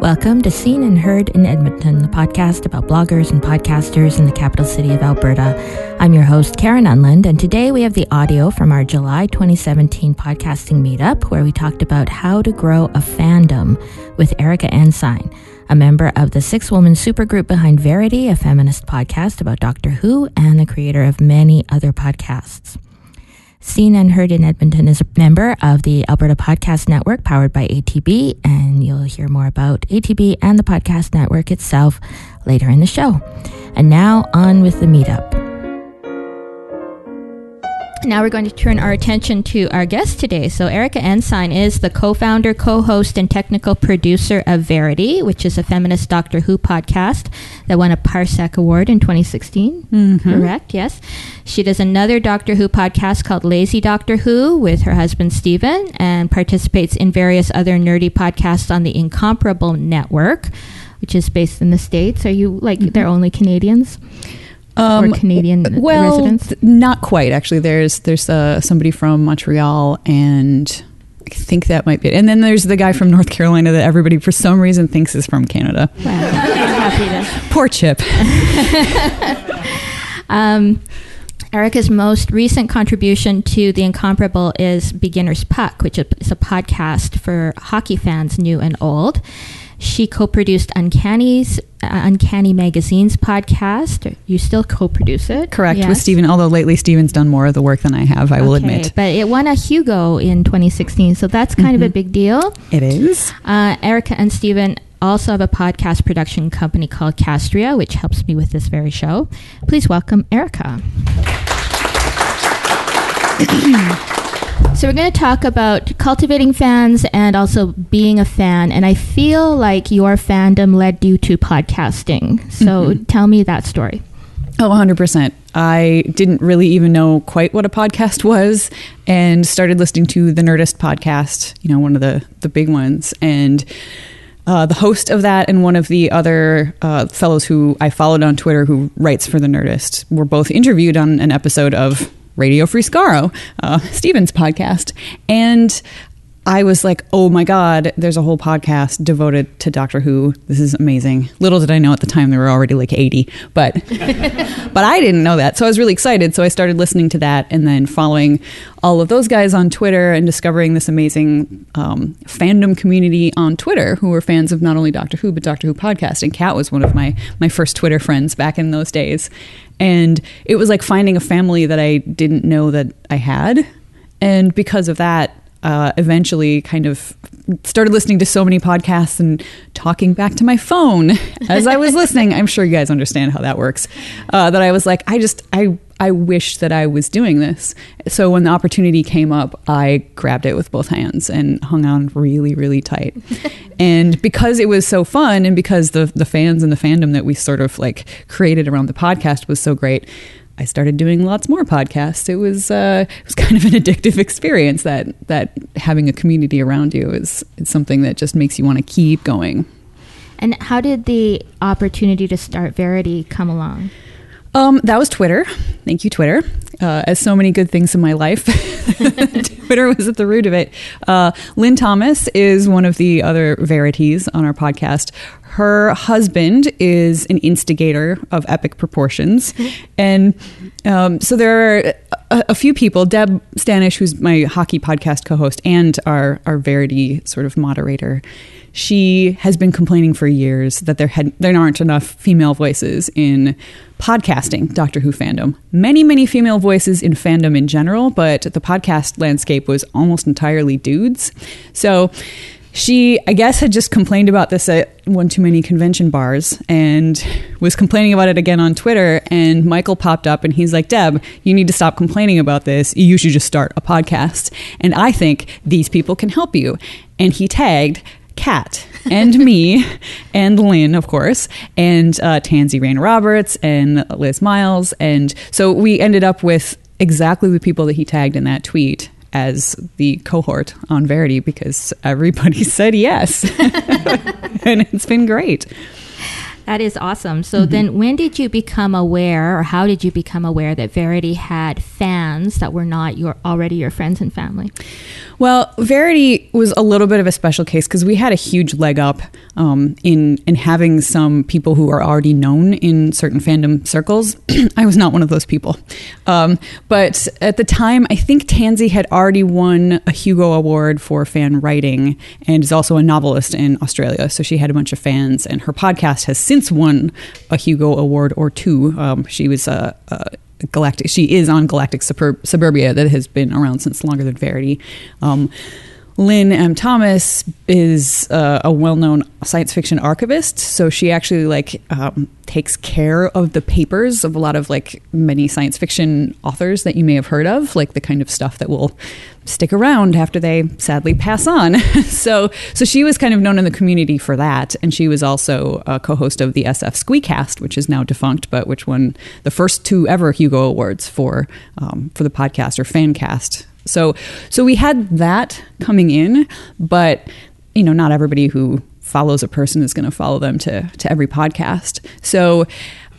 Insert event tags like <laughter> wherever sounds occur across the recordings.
Welcome to Seen and Heard in Edmonton, the podcast about bloggers and podcasters in the capital city of Alberta. I'm your host, Karen Unland, and today we have the audio from our July 2017 podcasting meetup where we talked about how to grow a fandom with Erika Ensign, a member of the six woman supergroup behind Verity, a feminist podcast about Doctor Who, and the creator of many other podcasts. Seen and Heard in Edmonton is a member of the Alberta Podcast Network powered by ATB, and you'll hear more about ATB and the podcast network itself later in the show. And now on with the meetup. Now we're going to turn our attention to our guest today. So, Erika Ensign is the co founder, co host, and technical producer of Verity, which is a feminist Doctor Who podcast that won a Parsec Award in 2016. Mm-hmm. Correct, yes. She does another Doctor Who podcast called Lazy Doctor Who with her husband Stephen and participates in various other nerdy podcasts on the Incomparable Network, which is based in the States. Are you like, Mm-hmm. they're only Canadians? Or Canadian well, residents? th- not quite actually. There's there's uh, somebody from Montreal, and I think that might be it. And then there's the guy from North Carolina that everybody for some reason thinks is from Canada. Wow. Poor Chip. <laughs> Um, Erika's most recent contribution to The Incomparable is Beginner's Puck, which is a podcast for hockey fans, new and old. She co-produced Uncanny's uh, Uncanny Magazine's podcast. You still co-produce it, Correct with Yes. Stephen. Although lately Stephen's done more of the work than I have, I will admit. But it won a Hugo in 2016, so that's kind of a big deal. It is. Uh, Erika and Stephen also have a podcast production company called Castria, which helps me with this very show. Please welcome Erica. <clears throat> so, we're going to talk about cultivating fans and also being a fan. And I feel like your fandom led you to podcasting. So, tell me that story. Oh, 100%. I didn't really even know quite what a podcast was and started listening to the Nerdist podcast, you know, one of the, the big ones. And uh, the host of that and one of the other uh, fellows who I followed on Twitter who writes for the Nerdist were both interviewed on an episode of Radio Free Skaro, uh, Stephen's podcast. And I was like, oh my God, there's a whole podcast devoted to Doctor Who. This is amazing. Little did I know at the time there were already like 80, but <laughs> but I didn't know that. So I was really excited. So I started listening to that and then following all of those guys on Twitter and discovering this amazing um, fandom community on Twitter who were fans of not only Doctor Who, but Doctor Who podcast. And Kat was one of my, my first Twitter friends back in those days. And it was like finding a family that I didn't know that I had. And because of that, uh, eventually kind of started listening to so many podcasts and talking back to my phone <laughs> as I was listening. I'm sure you guys understand how that works. Uh, that I was like, I just, I, I wish that I was doing this. So when the opportunity came up, I grabbed it with both hands and hung on really, really tight. <laughs> and because it was so fun, and because the the fans and the fandom that we sort of like created around the podcast was so great. I started doing lots more podcasts. It was uh, it was <laughs> kind of an addictive experience. That that having a community around you is, is something that just makes you want to keep going. And how did the opportunity to start Verity come along? Um, that was Twitter. Thank you, Twitter. Uh, as so many good things in my life, <laughs> Twitter was at the root of it. Uh, Lynne Thomas is one of the other verities on our podcast. Her husband is an instigator of epic proportions. <laughs> And um, so there are a, a few people, Deb Stanish, who's my hockey podcast co host and our, our Verity sort of moderator, she has been complaining for years that there had there aren't enough female voices in podcasting Doctor Who fandom. Many, many female voices in fandom in general, but the podcast landscape was almost entirely dudes. So she, I guess, had just complained about this at one too many convention bars and was complaining about it again on Twitter. And Michael popped up and he's like, Deb, you need to stop complaining about this. You should just start a podcast. And I think these people can help you. And he tagged Kat and me <laughs> and Lynne, of course, and uh, Tansy Rayner Roberts and Liz Myles. And so we ended up with exactly the people that he tagged in that tweet as the cohort on Verity because everybody <laughs> said yes. <laughs> and it's been great. That is awesome. So mm-hmm. then when did you become aware or how did you become aware that Verity had fans that were not your already your friends and family? Well, Verity was a little bit of a special case because we had a huge leg up um, in in having some people who are already known in certain fandom circles. <clears throat> I was not one of those people, um, but at the time, I think Tansy had already won a Hugo Award for fan writing and is also a novelist in Australia. So she had a bunch of fans, and her podcast has since won a Hugo Award or two. Um, she was a, a Galactic. She is on Galactic Suburbia that has been around since longer than Verity. Um, Lynne M. Thomas is uh, a well-known science fiction archivist, so she actually like um, takes care of the papers of a lot of like many science fiction authors that you may have heard of, like the kind of stuff that will stick around after they sadly pass on. <laughs> so, so she was kind of known in the community for that, and she was also a co-host of the SF Squeecast, which is now defunct, but which won the first two ever Hugo Awards for um, for the podcast or fan cast so so we had that coming in, but you know, not everybody who follows a person is going to follow them to to every podcast. So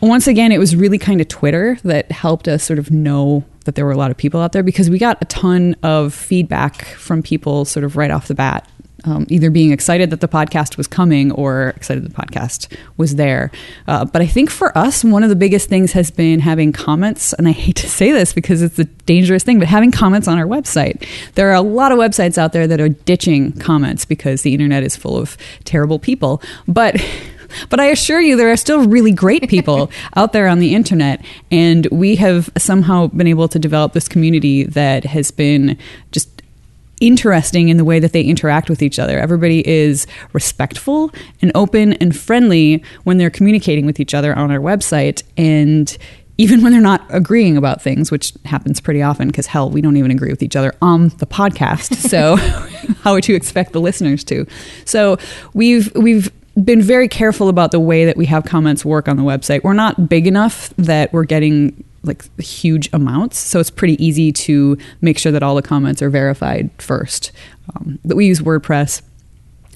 once again, it was really kind of Twitter that helped us sort of know that there were a lot of people out there because we got a ton of feedback from people sort of right off the bat um, either being excited that the podcast was coming or excited the podcast was there. Uh, but I think for us, one of the biggest things has been having comments, and I hate to say this because it's a dangerous thing, but having comments on our website. There are a lot of websites out there that are ditching comments because the internet is full of terrible people. But but I assure you, there are still really great people <laughs> out there on the internet. And we have somehow been able to develop this community that has been just interesting in the way that they interact with each other. Everybody is respectful and open and friendly when they're communicating with each other on our website. And even when they're not agreeing about things, which happens pretty often, because hell, we don't even agree with each other on the podcast. So, <laughs> how would you expect the listeners to? So, we've we've been very careful about the way that we have comments work on the website. We're not big enough that we're getting like huge amounts. So it's pretty easy to make sure that all the comments are verified first. Um, but we use WordPress.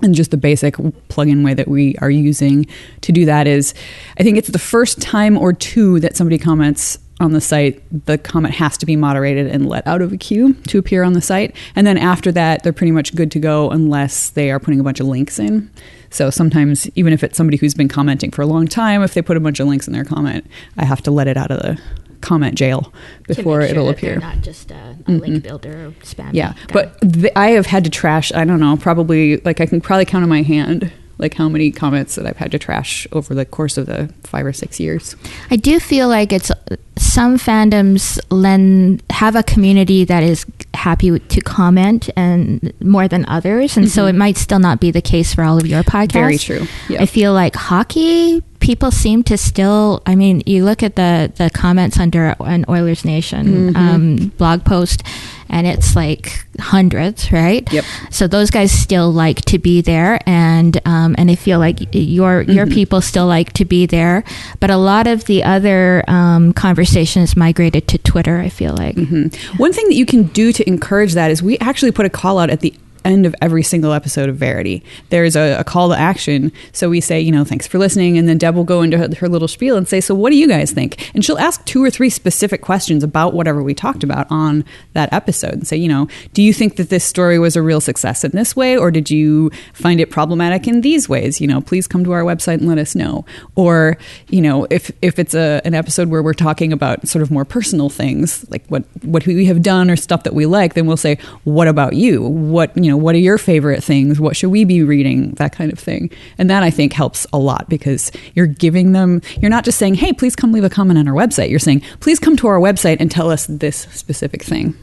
And just the basic plugin way that we are using to do that is I think it's the first time or two that somebody comments on the site, the comment has to be moderated and let out of a queue to appear on the site. And then after that, they're pretty much good to go unless they are putting a bunch of links in. So sometimes, even if it's somebody who's been commenting for a long time, if they put a bunch of links in their comment, I have to let it out of the comment jail before sure it'll appear. not just a, a mm-hmm. link builder or spam. Yeah, but I have had to trash. I don't know, probably like I can probably count on my hand like how many comments that I've had to trash over the course of the five or six years. I do feel like it's some fandoms lend have a community that is happy to comment and more than others, and mm-hmm. so it might still not be the case for all of your podcasts. Very true. I feel like hockey people seem to still. I mean, you look at the the comments under an Oilers Nation mm-hmm. um, blog post and it's like hundreds, right? Yep. So those guys still like to be there, and um, and I feel like your your mm-hmm. people still like to be there, but a lot of the other um, conversations migrated to Twitter. I feel like mm-hmm. one thing that you can do to encourage that is we actually put a call out at the end of every single episode of Verity. There's a, a, call to action. So we say, you know, thanks for listening. And then Deb will go into her, her, little spiel and say, so what do you guys think? And she'll ask two or three specific questions about whatever we talked about on that episode and say, you know, do you think that this story was a real success in this way? Or did you find it problematic in these ways? You know, please come to our website and let us know. Or, you know, if, if it's a, an episode where we're talking about sort of more personal things, like what, what we have done or stuff that we like, then we'll say, what about you? What, you know, know, what are your favorite things? What should we be reading? That kind of thing. And that I think helps a lot because you're giving them, you're not just saying, hey, please come leave a comment on our website. You're saying, please come to our website and tell us this specific thing.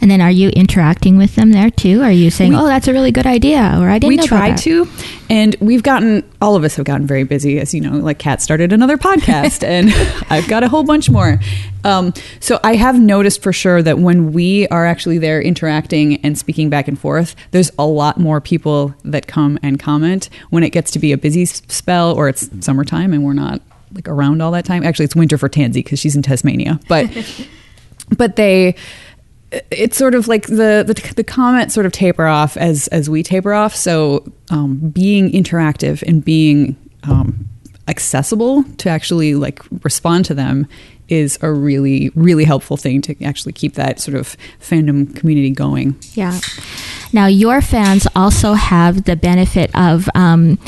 And then are you interacting with them there too? Are you saying, we, "Oh, that's a really good idea," or "I didn't"? We try to, and we've gotten all of us have gotten very busy, as you know. Like Kat started another <laughs> podcast, and <laughs> I've got a whole bunch more. Um, so I have noticed for sure that when we are actually there interacting and speaking back and forth, there's a lot more people that come and comment. When it gets to be a busy spell or it's summertime and we're not like around all that time. Actually, it's winter for Tansy because she's in Tasmania, but <laughs> but they it's sort of like the, the, the comments sort of taper off as as we taper off. So um, being interactive and being um, accessible to actually like respond to them is a really really helpful thing to actually keep that sort of fandom community going yeah now your fans also have the benefit of um,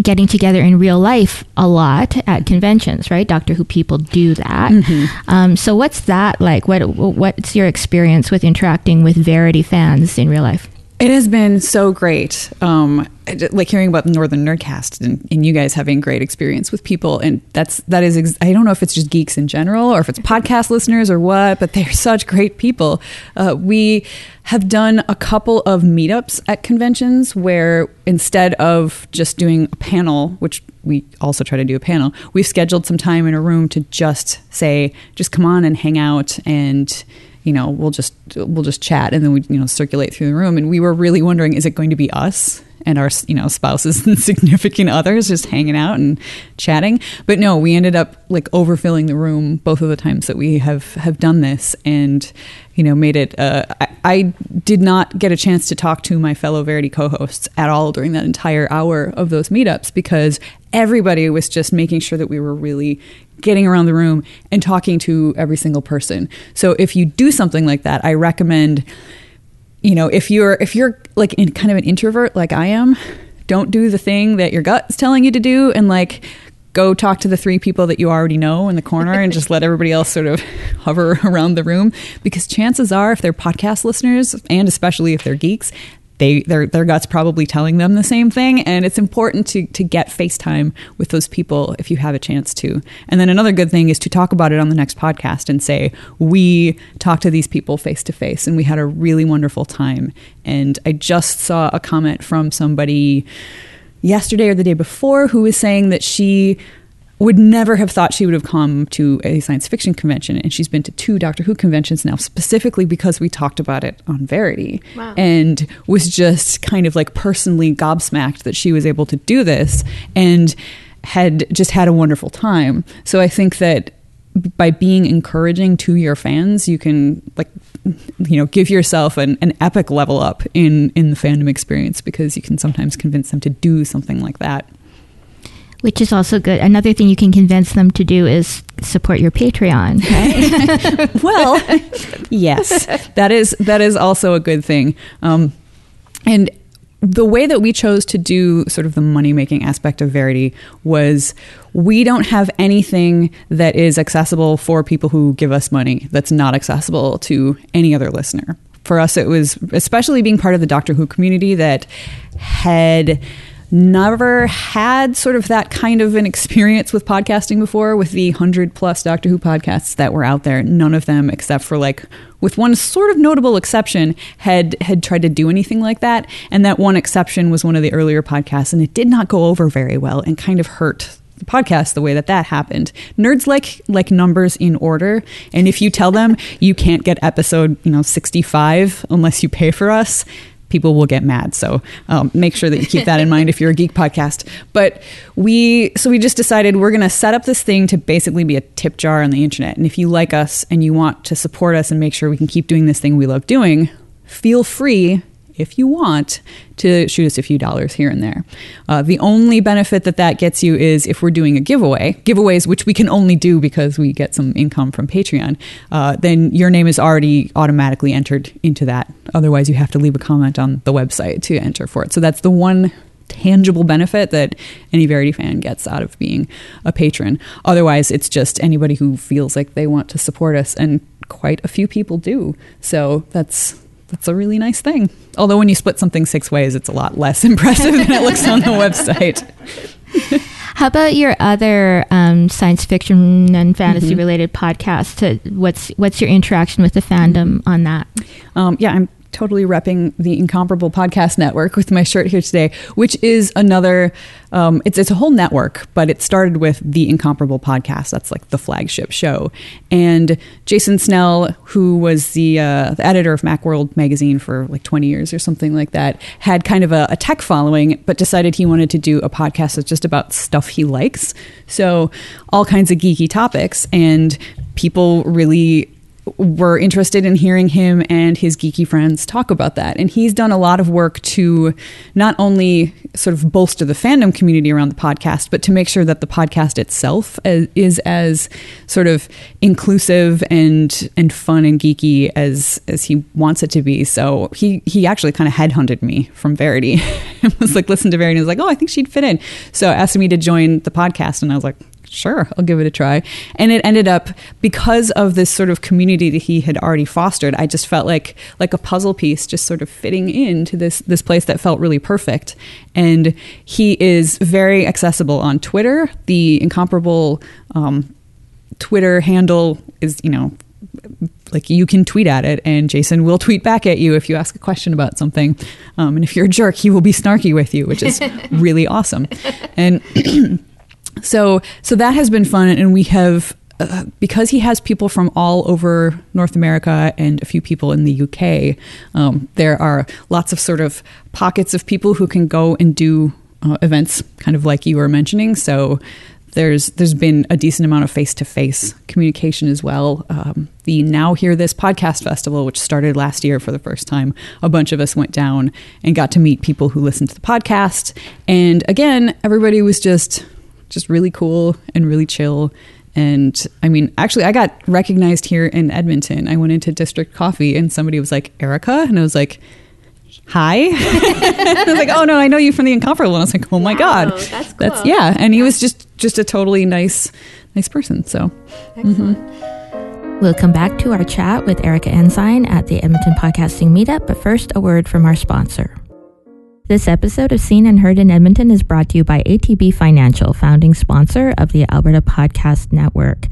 getting together in real life a lot at conventions right? Doctor who people do that. Mm-hmm. um, so what's that like? What what's your experience with interacting with verity fans in real life it has been so great. Um, like hearing about the Northern Nerdcast and, and, you guys having great experience with people. And that's, that is, ex- I don't know if it's just geeks in general or if it's podcast <laughs> listeners or what, but they're <laughs> such great people. Uh, we have done a couple of meetups at conventions where instead of just doing a panel, which we also try to do a panel, we've scheduled some time in a room to just say, just come on and hang out and, you know, we'll just we'll just chat and then we you know circulate through the room. And we were really wondering, is it going to be us and our you know spouses <laughs> and significant others just hanging out and chatting? But no, we ended up like overfilling the room both of the times that we have have done this, and you know made it. Uh, I, I did not get a chance to talk to my fellow Verity co-hosts at all during that entire hour of those meetups because everybody was just making sure that we were really getting around the room and talking to every single person. So if you do something like that, I recommend you know, if you're if you're like in kind of an introvert like I am, don't do the thing that your gut is telling you to do and like go talk to the three people that you already know in the corner and just let everybody else sort of <laughs> hover <laughs> around the room. Because chances are if they're podcast listeners and especially if they're geeks they their their guts probably telling them the same thing and it's important to to get FaceTime with those people if you have a chance to. And then another good thing is to talk about it on the next podcast and say we talked to these people face to face and we had a really wonderful time. And I just saw a comment from somebody yesterday or the day before who was saying that she would never have thought she would have come to a science fiction convention and she's been to two doctor who conventions now specifically because we talked about it on verity wow. and was just kind of like personally gobsmacked that she was able to do this and had just had a wonderful time so i think that by being encouraging to your fans you can like you know give yourself an, an epic level up in in the fandom experience because you can sometimes convince them to do something like that which is also good. Another thing you can convince them to do is support your Patreon. <laughs> Right? <laughs> well, yes, that is that is also a good thing. Um, and the way that we chose to do sort of the money making aspect of Verity was we don't have anything that is accessible for people who give us money that's not accessible to any other listener. For us, it was especially being part of the Doctor Who community that had never had sort of that kind of an experience with podcasting before with the 100 plus Doctor Who podcasts that were out there. None of them, except for like with one sort of notable exception, had had tried to do anything like that. And that one exception was one of the earlier podcasts, and it did not go over very well and kind of hurt the podcast the way that that happened. Nerds like like numbers in order, and if you tell them you can't get episode you know 65 unless you pay for us, people will get mad. So um, make sure that you keep that in mind if you're a geek podcast. But we, so we just decided we're going to set up this thing to basically be a tip jar on the internet. And if you like us and you want to support us and make sure we can keep doing this thing we love doing, feel free if you want to shoot us a few dollars here and there. Uh, the only benefit that that gets you is if we're doing a giveaway, giveaways which we can only do because we get some income from Patreon, uh, then your name is already automatically entered into that. Otherwise, you have to leave a comment on the website to enter for it. So that's the one tangible benefit that any Verity fan gets out of being a patron. Otherwise, it's just anybody who feels like they want to support us, and quite a few people do. So that's that's a really nice thing. Although when you split something six ways, it's a lot less <laughs> impressive than it looks on the <laughs> website. How about your other um, science fiction and fantasy mm-hmm. related podcasts? What's what's your interaction with the fandom on that? Um, yeah, I'm totally repping the Incomparable Podcast Network with my shirt here today, which is another. Um, it's it's a whole network, but it started with the Incomparable Podcast. That's like the flagship show. And Jason Snell, who was the, uh, the editor of MacWorld magazine for like 20 years or something like that, had kind of a, a tech following, but decided he wanted to do a podcast that's just about stuff he likes. So all kinds of geeky topics, and people really were interested in hearing him and his geeky friends talk about that. And he's done a lot of work to not only sort of bolster the fandom community around the podcast, but to make sure that the podcast itself is as sort of inclusive and and fun and geeky as as he wants it to be. So he he actually kind of headhunted me from Verity <laughs> and was like, listen to Verity and was like, oh, I think she'd fit in. So asked me to join the podcast, and I was like, sure, I'll give it a try. And it ended up because of this sort of community that he had already fostered. I just felt like like a puzzle piece, just sort of fitting into this this place that felt really perfect. And he is very accessible on Twitter. The incomparable um, Twitter handle is you know like you can tweet at it and jason will tweet back at you if you ask a question about something um, and if you're a jerk he will be snarky with you which is <laughs> really awesome and <clears throat> so so that has been fun and we have uh, because he has people from all over North America and a few people in the UK, um, there are lots of sort of pockets of people who can go and do uh, events, kind of like you were mentioning. So there's there's been a decent amount of face to face communication as well. Um, the Now Hear This podcast festival, which started last year for the first time, a bunch of us went down and got to meet people who listened to the podcast. And again, everybody was just just really cool and really chill. And I mean, actually, I got recognized here in Edmonton. I went into District Coffee and somebody was like, Erika. And I was like, hi. <laughs> I was like, oh no, I know you from the Incomparable. And I was like, oh my wow, God. That's, cool. that's, yeah. And he was just, just a totally nice, nice person. So, excellent. Mm-hmm. We'll come back to our chat with Erika Ensign at the Edmonton Podcasting Meetup, but first, a word from our sponsor. This episode of Seen and Heard in Edmonton is brought to you by ATB Financial, founding sponsor of the Alberta Podcast Network.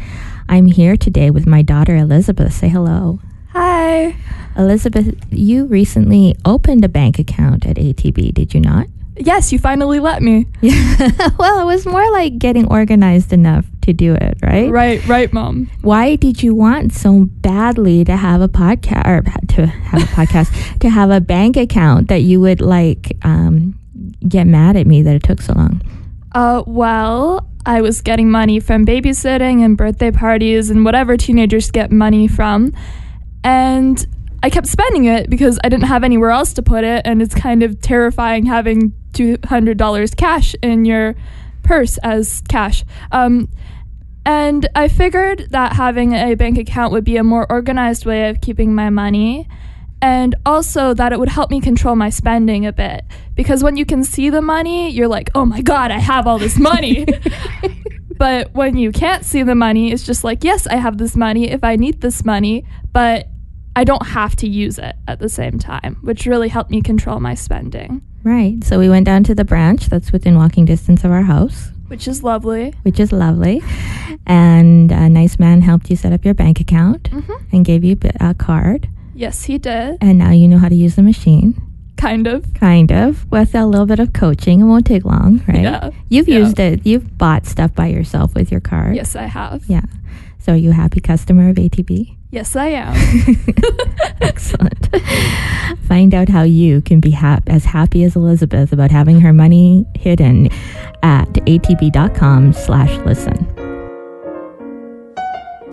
I'm here today with my daughter Elizabeth. Say hello. Hi. Elizabeth, you recently opened a bank account at ATB, did you not? Yes, you finally let me. Yeah. <laughs> well, it was more like getting organized enough to do it, right? Right, right, mom. Why did you want so badly to have a podcast or to have a podcast <laughs> to have a bank account that you would like um, get mad at me that it took so long? Uh, well, I was getting money from babysitting and birthday parties and whatever teenagers get money from, and I kept spending it because I didn't have anywhere else to put it, and it's kind of terrifying having $200 cash in your purse as cash. Um, and I figured that having a bank account would be a more organized way of keeping my money, and also that it would help me control my spending a bit. Because when you can see the money, you're like, oh my God, I have all this money. <laughs> but when you can't see the money, it's just like, yes, I have this money if I need this money, but I don't have to use it at the same time, which really helped me control my spending. Right. So we went down to the branch that's within walking distance of our house. Which is lovely. Which is lovely. And a nice man helped you set up your bank account mm-hmm. and gave you a card. Yes, he did. And now you know how to use the machine. Kind of. Kind of. With a little bit of coaching. It won't take long, right? Yeah. You've yeah. used it. You've bought stuff by yourself with your card. Yes, I have. Yeah. So are you a happy customer of ATB? Yes, I am. <laughs> Excellent. Find out how you can be hap- as happy as Elizabeth about having her money hidden at atb.com slash listen.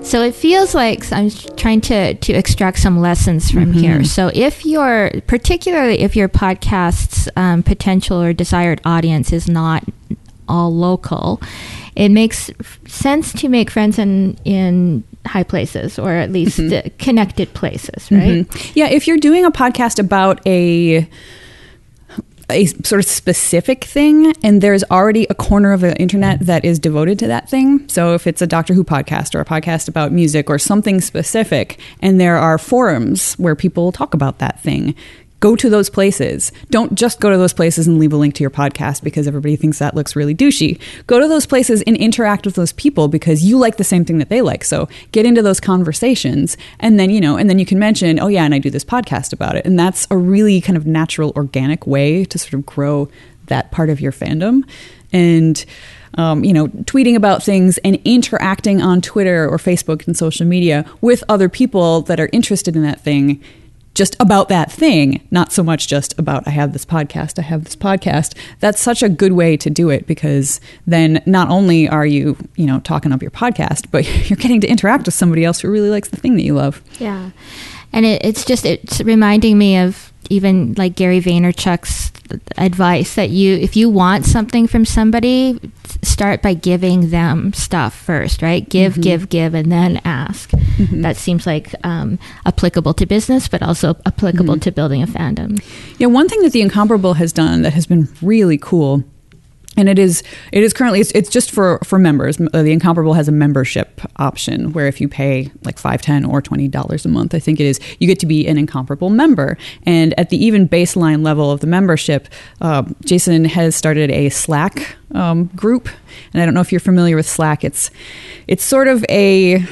So it feels like I'm trying to, to extract some lessons from mm-hmm. here. So if your, particularly if your podcast's um, potential or desired audience is not all local, it makes sense to make friends in, in high places or at least mm-hmm. connected places, right? Mm-hmm. Yeah, if you're doing a podcast about a a sort of specific thing and there's already a corner of the internet that is devoted to that thing so if it's a doctor who podcast or a podcast about music or something specific and there are forums where people talk about that thing go to those places. Don't just go to those places and leave a link to your podcast because everybody thinks that looks really douchey. Go to those places and interact with those people because you like the same thing that they like. So get into those conversations and then, you know, and then you can mention, oh, yeah, and I do this podcast about it. And that's a really kind of natural, organic way to sort of grow that part of your fandom. And, um, you know, tweeting about things and interacting on Twitter or Facebook and social media with other people that are interested in that thing just about that thing, not so much just about I have this podcast, I have this podcast. That's such a good way to do it because then not only are you, you know, talking up your podcast, but <laughs> you're getting to interact with somebody else who really likes the thing that you love. Yeah. And it, it's just it's reminding me of even like Gary Vaynerchuk's advice that you if you want something from somebody start by giving them stuff first right give mm-hmm. give give and then ask mm-hmm. that seems like um, applicable to business but also applicable mm-hmm. to building a fandom yeah one thing that the incomparable has done that has been really cool and it is it is currently it's, it's just for for members. Uh, the incomparable has a membership option where if you pay like 5 10 or 20 dollars a month i think it is you get to be an incomparable member. And at the even baseline level of the membership uh, jason has started a slack um, group. And i don't know if you're familiar with slack. It's it's sort of a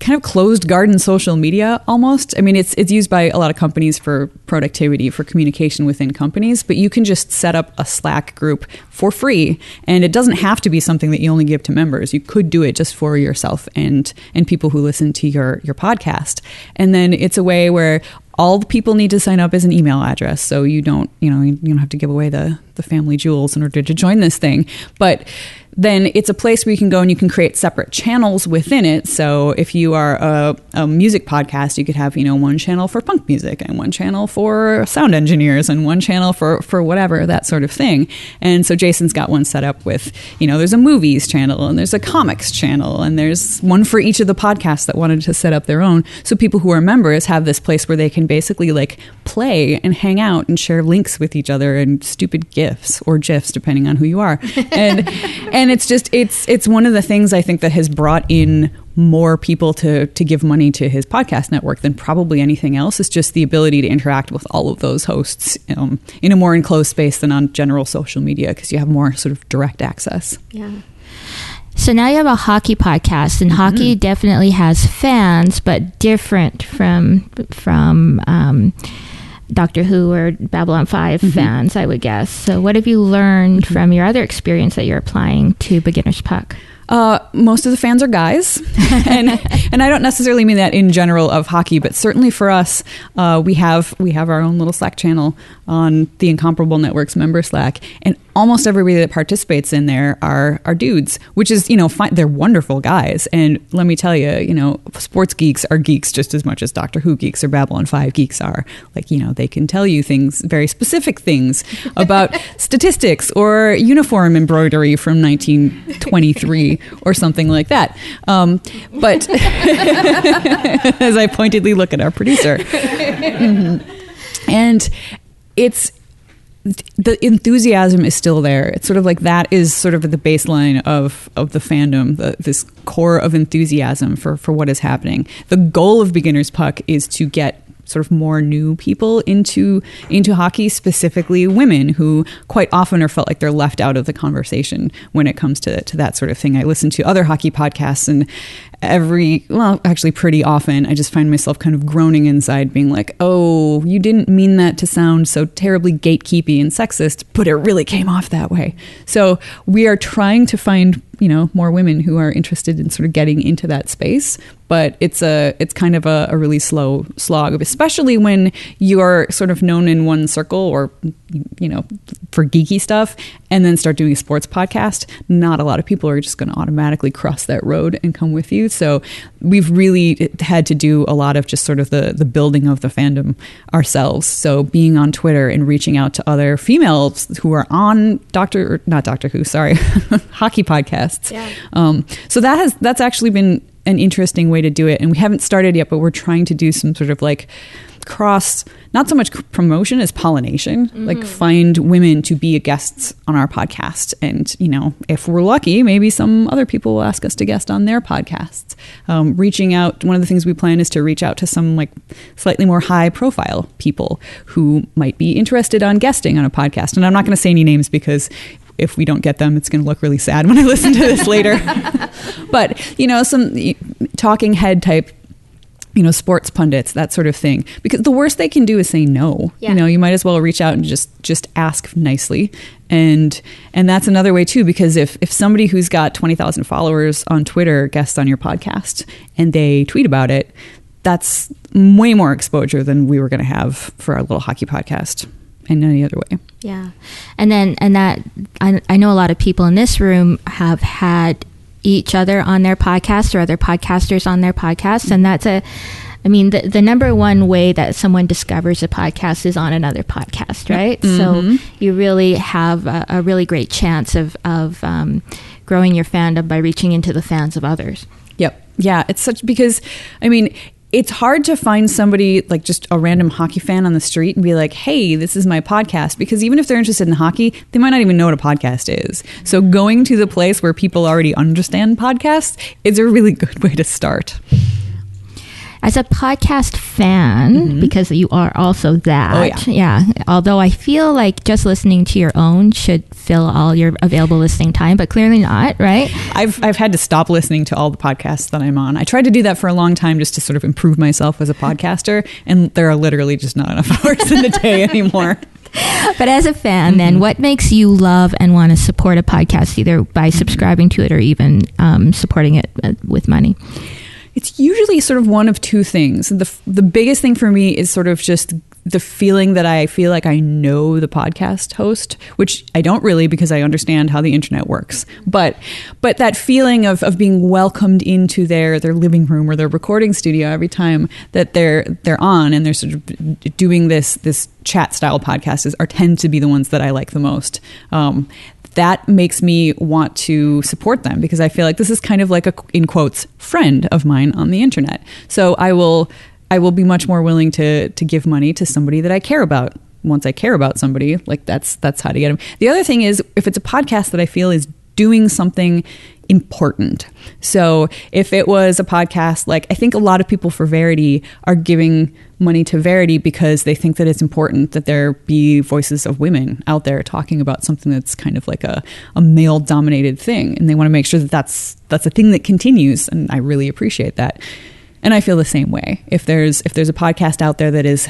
kind of closed garden social media almost. I mean, it's it's used by a lot of companies for productivity, for communication within companies, but you can just set up a Slack group for free, and it doesn't have to be something that you only give to members. You could do it just for yourself and and people who listen to your your podcast. And then it's a way where all the people need to sign up as an email address so you don't you know you don't have to give away the the family jewels in order to join this thing but then it's a place where you can go and you can create separate channels within it. So if you are a, a, music podcast, you could have you know one channel for punk music and one channel for sound engineers and one channel for for whatever that sort of thing. And so Jason's got one set up with you know there's a movies channel and there's a comics channel and there's one for each of the podcasts that wanted to set up their own. So people who are members have this place where they can basically like play and hang out and share links with each other and stupid gifs or gifs depending on who you are. <laughs> And and and it's just it's it's one of the things I think that has brought in more people to to give money to his podcast network than probably anything else. Is just the ability to interact with all of those hosts um, in a more enclosed space than on general social media because you have more sort of direct access. Yeah. So now you have a hockey podcast, and mm-hmm. hockey definitely has fans, but different from from. Um, Doctor Who or Babylon 5 mm-hmm. fans, I would guess. So, what have you learned mm-hmm. from your other experience that you're applying to Beginner's Puck? Uh, most of the fans are guys, <laughs> and and I don't necessarily mean that in general of hockey, but certainly for us, uh, we have we have our own little Slack channel on the Incomparable Network's member Slack, and almost everybody that participates in there are are dudes, which is you know fine. They're wonderful guys, and let me tell you, you know, sports geeks are geeks just as much as Doctor Who geeks or Babylon Five geeks are. Like you know, they can tell you things, very specific things about <laughs> statistics or uniform embroidery from 1923 or something like that. Um, but <laughs> as I pointedly look at our producer, mm-hmm. and it's the enthusiasm is still there. It's sort of like that is sort of the baseline of of the fandom, the, this core of enthusiasm for for what is happening. The goal of Beginner's Puck is to get sort of more new people into into hockey, specifically women who quite often are felt like they're left out of the conversation when it comes to to that sort of thing. I listen to other hockey podcasts and every well actually pretty often i just find myself kind of groaning inside being like oh you didn't mean that to sound so terribly gatekeepy and sexist but it really came off that way. So we are trying to find you know more women who are interested in sort of getting into that space but it's a it's kind of a, a, really slow slog especially when you're sort of known in one circle or you know for geeky stuff and then start doing a sports podcast not a lot of people are just going to automatically cross that road and come with you so we've really had to do a lot of just sort of the the building of the fandom ourselves so being on twitter and reaching out to other females who are on doctor not doctor who sorry <laughs> hockey podcasts podcasts. Yeah. Um, so that has that's actually been an interesting way to do it, and we haven't started yet, but we're trying to do some sort of like cross not so much promotion as pollination mm-hmm. like find women to be guests on our podcast and you know if we're lucky maybe some other people will ask us to guest on their podcasts um, reaching out one of the things we plan is to reach out to some like slightly more high profile people who might be interested on guesting on a podcast and i'm not going to say any names because if we don't get them, it's going to look really sad when I <laughs> listen to this later. <laughs> but, you know, some talking head type you know sports pundits that sort of thing because the worst they can do is say no yeah. you know you might as well reach out and just just ask nicely and and that's another way too because if if somebody who's got 20,000 followers on Twitter guests on your podcast and they tweet about it that's way more exposure than we were going to have for our little hockey podcast in any other way. Yeah. And then, and that, I, I know a lot of people in this room have had each other on their podcast or other podcasters on their podcast. And that's a, I mean, the, the number one way that someone discovers a podcast is on another podcast, right? Mm-hmm. So you really have a, a really great chance of, of um, growing your fandom by reaching into the fans of others. Yep. Yeah. It's such because, I mean, it's hard to find somebody like just a random hockey fan on the street and be like, hey, this is my podcast. Because even if they're interested in hockey, they might not even know what a podcast is. So going to the place where people already understand podcasts is a really <laughs> good way to start. As a podcast fan, because you are also that, Mm-hmm. Oh, yeah. Although I feel like just listening to your own should fill all your available listening time, but clearly not, right? I've I've had to stop listening to all the podcasts that I'm on. I tried to do that for a long time just to sort of improve myself as a podcaster, and there are literally just not enough <laughs> hours in the day anymore. <laughs> But as a fan, Mm-hmm. then what makes you love and want to support a podcast, either by subscribing to it or even um, supporting it uh, with money? It's usually sort of one of two things. The the biggest thing for me is sort of just the feeling that I feel like I know the podcast host, which I don't really because I understand how the internet works. But but that feeling of, of being welcomed into their their living room or their recording studio every time that they're they're on and they're sort of doing this this chat style podcast is, are tend to be the ones that I like the most. Um, that makes me want to support them because I feel like this is kind of like a in quotes friend of mine on the internet. So I will I will be much more willing to to give money to somebody that I care about. Once I care about somebody, like that's that's how to get them. The other thing is if it's a podcast that I feel is doing something important. So if it was a podcast, like I think a lot of people for Verity are giving money to Verity because they think that it's important that there be voices of women out there talking about something that's kind of like a, a male dominated thing. And they want to make sure that that's, that's a thing that continues. And I really appreciate that. And I feel the same way. If there's, if there's a podcast out there that is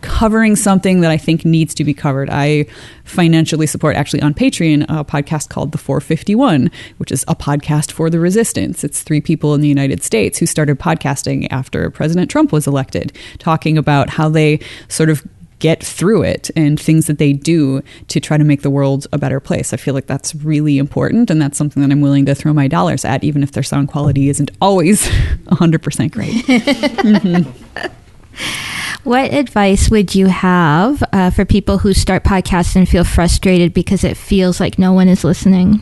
covering something that I think needs to be covered. I financially support actually on Patreon a podcast called The 451, which is a podcast for the resistance. It's three people in the United States who started podcasting after President Trump was elected, talking about how they sort of get through it and things that they do to try to make the world a better place. I feel like that's really important and that's something that I'm willing to throw my dollars at even if their sound quality isn't always <laughs> 100% great. <laughs> <laughs> What advice would you have uh, for people who start podcasts and feel frustrated because it feels like no one is listening?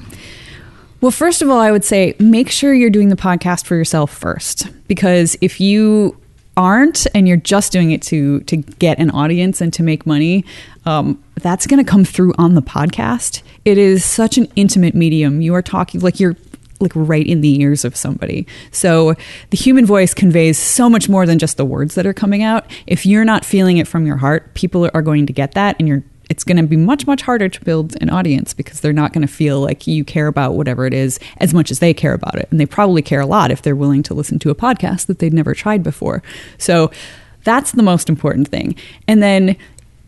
Well, first of all, I would say make sure you're doing the podcast for yourself first. Because if you aren't and you're just doing it to to get an audience and to make money, um, that's going to come through on the podcast. It is such an intimate medium. You are talking like you're like right in the ears of somebody. So the human voice conveys so much more than just the words that are coming out. If you're not feeling it from your heart, people are going to get that and you're it's going to be much much harder to build an audience because they're not going to feel like you care about whatever it is as much as they care about it. And they probably care a lot if they're willing to listen to a podcast that they'd never tried before. So that's the most important thing. And then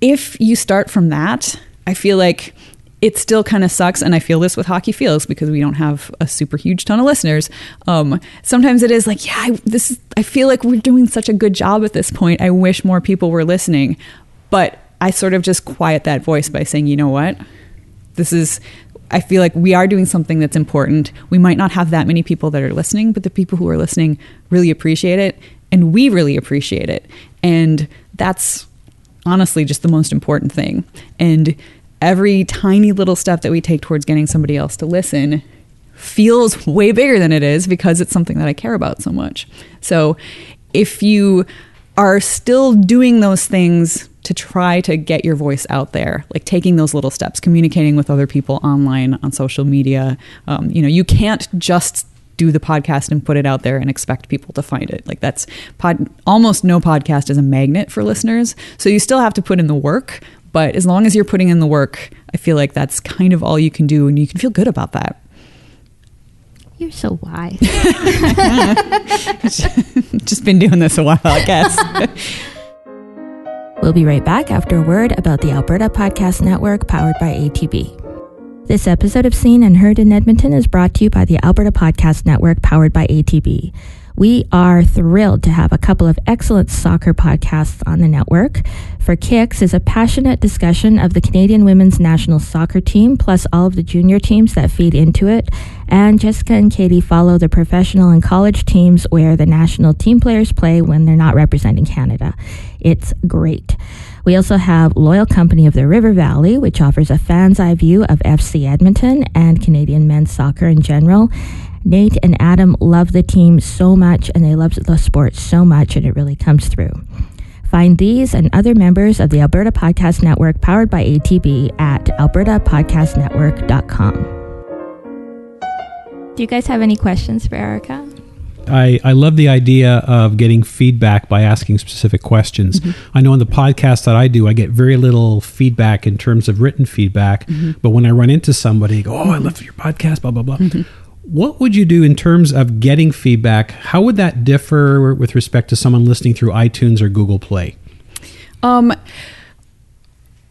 if you start from that, I feel like it still kind of sucks and i feel this with hockey feels because we don't have a super huge ton of listeners. Um, sometimes it is like yeah I, this is, i feel like we're doing such a good job at this point. I wish more people were listening. But i sort of just quiet that voice by saying you know what? This is i feel like we are doing something that's important. We might not have that many people that are listening but the people who are listening really appreciate it and we really appreciate it. And that's honestly just the most important thing. And every tiny little step that we take towards getting somebody else to listen feels way bigger than it is because it's something that I care about so much. So if you are still doing those things to try to get your voice out there, like taking those little steps, communicating with other people online, on social media, um, you know, you can't just do the podcast and put it out there and expect people to find it. Like that's pod, almost no podcast is a magnet for listeners. So you still have to put in the work, but as long as you're putting in the work, I feel like that's kind of all you can do and you can feel good about that. You're so wise. <laughs> Just been doing this a while, I guess. we'll be right back after a word about the Alberta Podcast Network powered by ATB. This episode of Seen and Heard in Edmonton is brought to you by the Alberta Podcast Network powered by ATB. We are thrilled to have a couple of excellent soccer podcasts on the network. For Kicks is a passionate discussion of the Canadian women's national soccer team, plus all of the junior teams that feed into it. And Jessica and Katie follow the professional and college teams where the national team players play when they're not representing Canada. It's great. We also have Loyal Company of the River Valley, which offers a fan's eye view of FC Edmonton and Canadian men's soccer in general. Nate and Adam love the team so much and they love the sport so much, and it really comes through. Find these and other members of the Alberta Podcast Network powered by ATB at albertapodcastnetwork.com. Do you guys have any questions for Erika? I, I love the idea of getting feedback by asking specific questions. Mm-hmm. I know in the podcast that I do, I get very little feedback in terms of written feedback. Mm-hmm. But when I run into somebody, go, Oh, I love your podcast, blah, blah, blah. What would you do in terms of getting feedback? How would that differ with respect to someone listening through iTunes or Google Play? Um,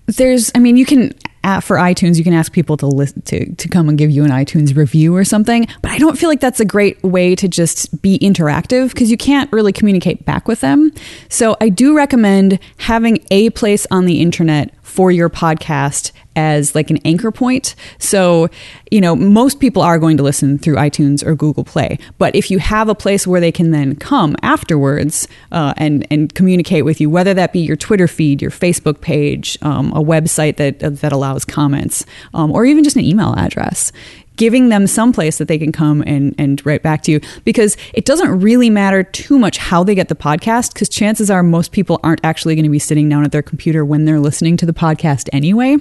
there's, I mean, you can uh, for iTunes, you can ask people to listen to to come and give you an iTunes review or something. But I don't feel like that's a great way to just be interactive because you can't really communicate back with them. So I do recommend having a place on the internet for your podcast as like an anchor point. So, you know, most people are going to listen through iTunes or Google Play. But if you have a place where they can then come afterwards uh, and and communicate with you, whether that be your Twitter feed, your Facebook page, um, a website that that allows comments, um, or even just an email address. Giving them some place that they can come and, and write back to you because it doesn't really matter too much how they get the podcast because chances are most people aren't actually going to be sitting down at their computer when they're listening to the podcast anyway.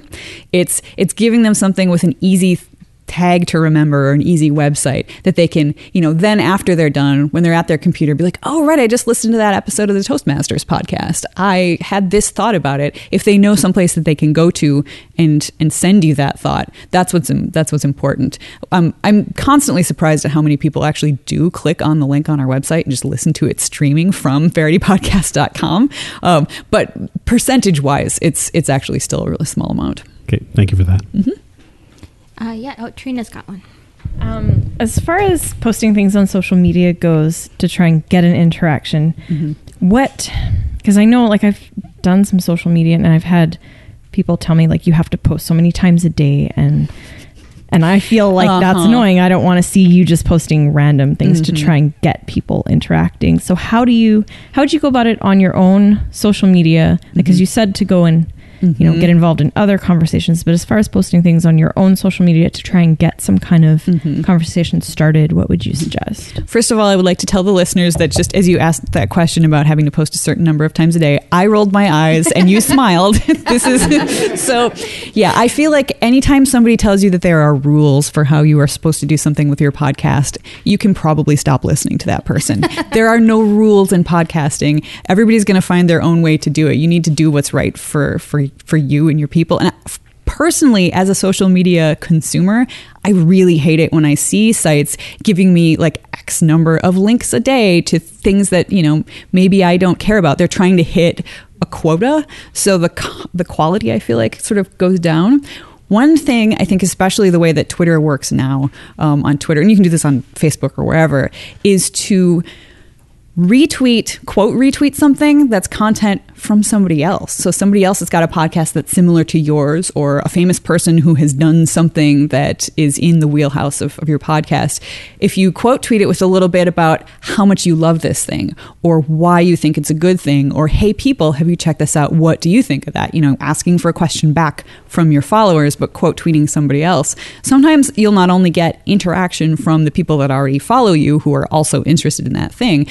It's it's giving them something with an easy tag to remember or an easy website that they can, you know, then after they're done, when they're at their computer, be like, oh, right, I just listened to that episode of the Toastmasters podcast. I had this thought about it. If they know someplace that they can go to and and send you that thought, that's what's that's what's important. Um, I'm constantly surprised at how many people actually do click on the link on our website and just listen to it streaming from veritypodcast.com. Um, but percentage wise, it's it's actually still a really small amount. Okay, thank you for that. Uh, yeah. Oh, Trina's got one. Um, as far as posting things on social media goes to try and get an interaction, what? Because I know, like, I've done some social media and I've had people tell me like you have to post so many times a day, and and I feel like that's Uh-huh. annoying. I don't want to see you just posting random things to try and get people interacting. So how do you how would you go about it on your own social media? Because you said to go and you know mm-hmm. get involved in other conversations but as far as posting things on your own social media to try and get some kind of mm-hmm. conversation started what would you suggest First of all, I would like to tell the listeners that just as you asked that question about having to post a certain number of times a day, I rolled my eyes and you <laughs> smiled. <laughs> this is so, yeah, I feel like anytime somebody tells you that there are rules for how you are supposed to do something with your podcast, you can probably stop listening to that person. <laughs> there are no rules in podcasting. Everybody's going to find their own way to do it. You need to do what's right for for for you and your people. And personally as a social media consumer i really hate it when i see sites giving me like x number of links a day to things that you know maybe i don't care about. They're trying to hit a quota. So the the quality i feel like sort of goes down. One thing I think, especially the way that Twitter works now um, on Twitter, and you can do this on Facebook or wherever, is to retweet, quote retweet something that's content from somebody else. So somebody else has got a podcast that's similar to yours or a famous person who has done something that is in the wheelhouse of, of your podcast. If you quote tweet it with a little bit about how much you love this thing or why you think it's a good thing or hey people, have you checked this out? What do you think of that? You know, asking for a question back from your followers but quote tweeting somebody else. Sometimes you'll not only get interaction from the people that already follow you who are also interested in that thing,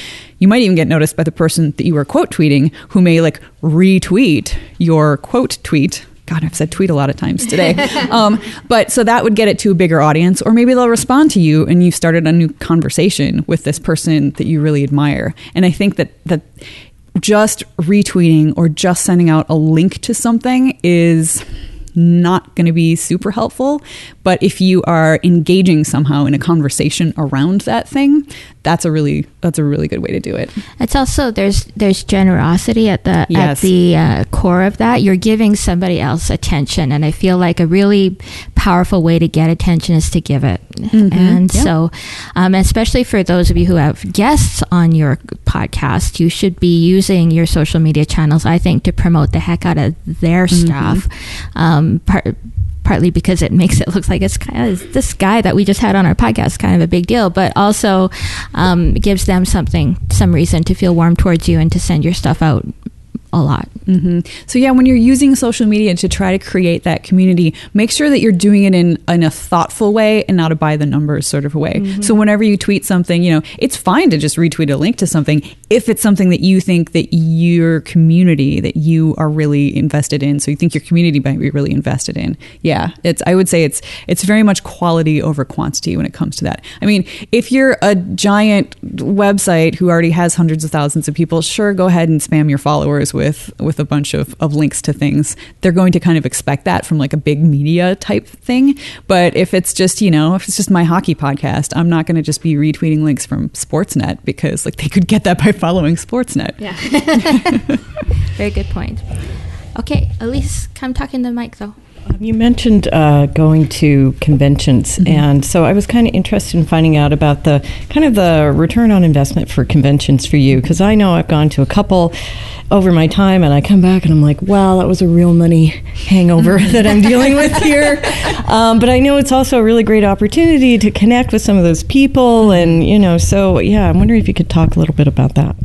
you might even get noticed by the person that you were quote tweeting who may like retweet your quote tweet. God, I've said tweet a lot of times today. <laughs> um, but so that would get it to a bigger audience, or maybe they'll respond to you and you've started a new conversation with this person that you really admire. And I think that that just retweeting or just sending out a link to something is not going to be super helpful. But if you are engaging somehow in a conversation around that thing, that's a really that's a really good way to do it. It's also there's there's generosity at the Yes. at the uh, core of that. You're giving somebody else attention, and I feel like a really powerful way to get attention is to give it. Mm-hmm. And Yeah. so, um, especially for those of you who have guests on your podcast, you should be using your social media channels, I think, to promote the heck out of their Mm-hmm. stuff. Um, part, partly because it makes it look like it's kind of this guy that we just had on our podcast, kind of a big deal, but also um, gives them something, some reason to feel warm towards you and to send your stuff out a lot. hmm So yeah, when you're using social media to try to create that community, make sure that you're doing it in in a thoughtful way and not a by the numbers sort of a way. So whenever you tweet something, you know, it's fine to just retweet a link to something if it's something that you think that your community that you are really invested in. So you think your community might be really invested in. Yeah, it's I would say it's it's very much quality over quantity when it comes to that. I mean, if you're a giant website who already has hundreds of thousands of people, sure, go ahead and spam your followers with with with a bunch of, of links to things. They're going to kind of expect that from like a big media type thing. But if it's just, you know, if it's just my hockey podcast, I'm not going to just be retweeting links from Sportsnet because like they could get that by following Sportsnet. Yeah. <laughs> Very good point. Okay, Elise, come talk in the mic though. Um, You mentioned uh, going to conventions, and so I was kind of interested in finding out about the kind of the return on investment for conventions for you, because I know I've gone to a couple over my time, and I come back and I'm like, wow, that was a real money hangover <laughs> that I'm dealing with here. Um, but I know it's also a really great opportunity to connect with some of those people, and you know, so yeah, I'm wondering if you could talk a little bit about that.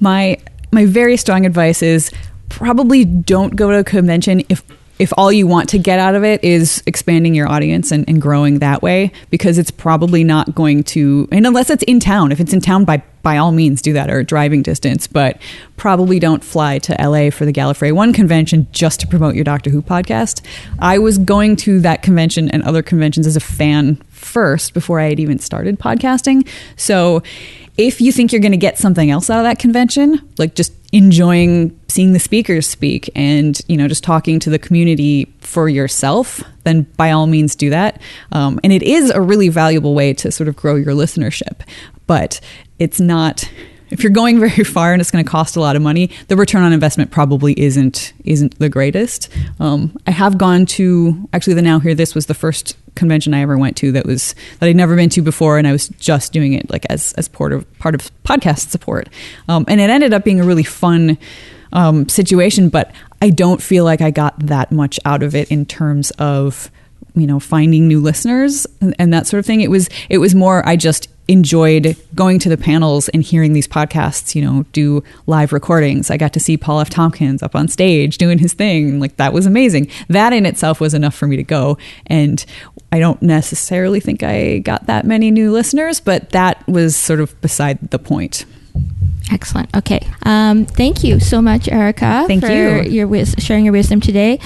my my very strong advice is probably don't go to a convention if if all you want to get out of it is expanding your audience and, and growing that way because it's probably not going to and unless it's in town if it's in town by by all means do that or driving distance but probably don't fly to la for the gallifrey one convention just to promote your doctor who podcast. I was going to that convention and other conventions as a fan first before i had even started podcasting. So if you think you're going to get something else out of that convention, like just enjoying seeing the speakers speak and you know just talking to the community for yourself, then by all means do that. Um, and it is a really valuable way to sort of grow your listenership, but it's not. If you're going very far and it's going to cost a lot of money, the return on investment probably isn't isn't the greatest. Um, I have gone to actually the Now Hear This was the first convention I ever went to that was that I'd never been to before, and I was just doing it like as as part of part of podcast support, um, and it ended up being a really fun um, situation. But I don't feel like I got that much out of it in terms of you know finding new listeners and, and that sort of thing. It was it was more I just enjoyed going to the panels and hearing these podcasts, you know, do live recordings. I got to see Paul F. Tompkins up on stage doing his thing. Like that was amazing. That in itself was enough for me to go. And I don't necessarily think I got that many new listeners, but that was sort of beside the point. Excellent. Okay. Um, thank you so much, Erika, Thank for you. your wis- sharing your wisdom today.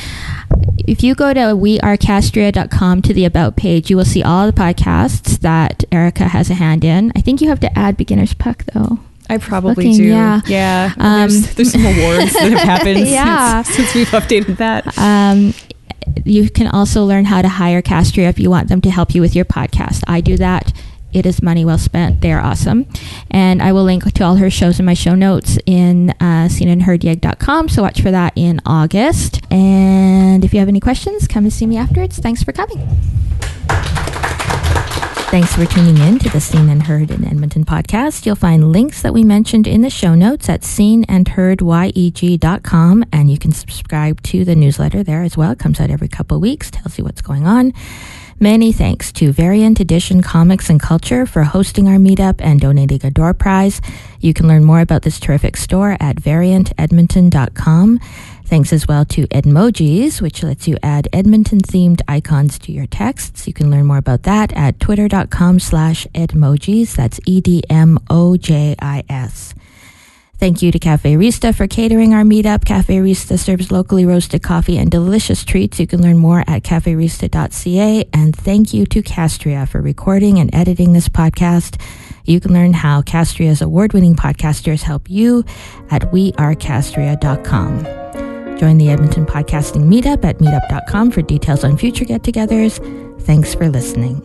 If you go to wearecastria.com to the About page, you will see all the podcasts that Erika has a hand in. I think you have to add Beginner's Puck, though. I probably Looking, do. yeah. Yeah. Um, there's, there's some awards that have <laughs> happened Yeah. since, since we've updated that. Um, you can also learn how to hire Castria if you want them to help you with your podcast. I do that. It is money well spent. They are awesome. And I will link to all her shows in my show notes in uh, seenandheardyeg.com. So watch for that in August. And if you have any questions, come and see me afterwards. Thanks for coming. Thanks for tuning in to the Seen and Heard in Edmonton podcast. You'll find links that we mentioned in the show notes at seenandheardyeg.com, and you can subscribe to the newsletter there as well. It comes out every couple of weeks, tells you what's going on. Many thanks to Variant Edition Comics and Culture for hosting our meetup and donating a door prize. You can learn more about this terrific store at variantedmonton.com. Thanks as well to Edmojis, which lets you add Edmonton themed icons to your texts. You can learn more about that at twitter.com slash Edmojis. That's E D M O J I S. Thank you to Cafe Rista for catering our meetup. Cafe Rista serves locally roasted coffee and delicious treats. You can learn more at caferista.ca. And thank you to Castria for recording and editing this podcast. You can learn how Castria's award winning podcasters help you at wearecastria.com. Join the Edmonton Podcasting Meetup at meetup.com for details on future get togethers. Thanks for listening.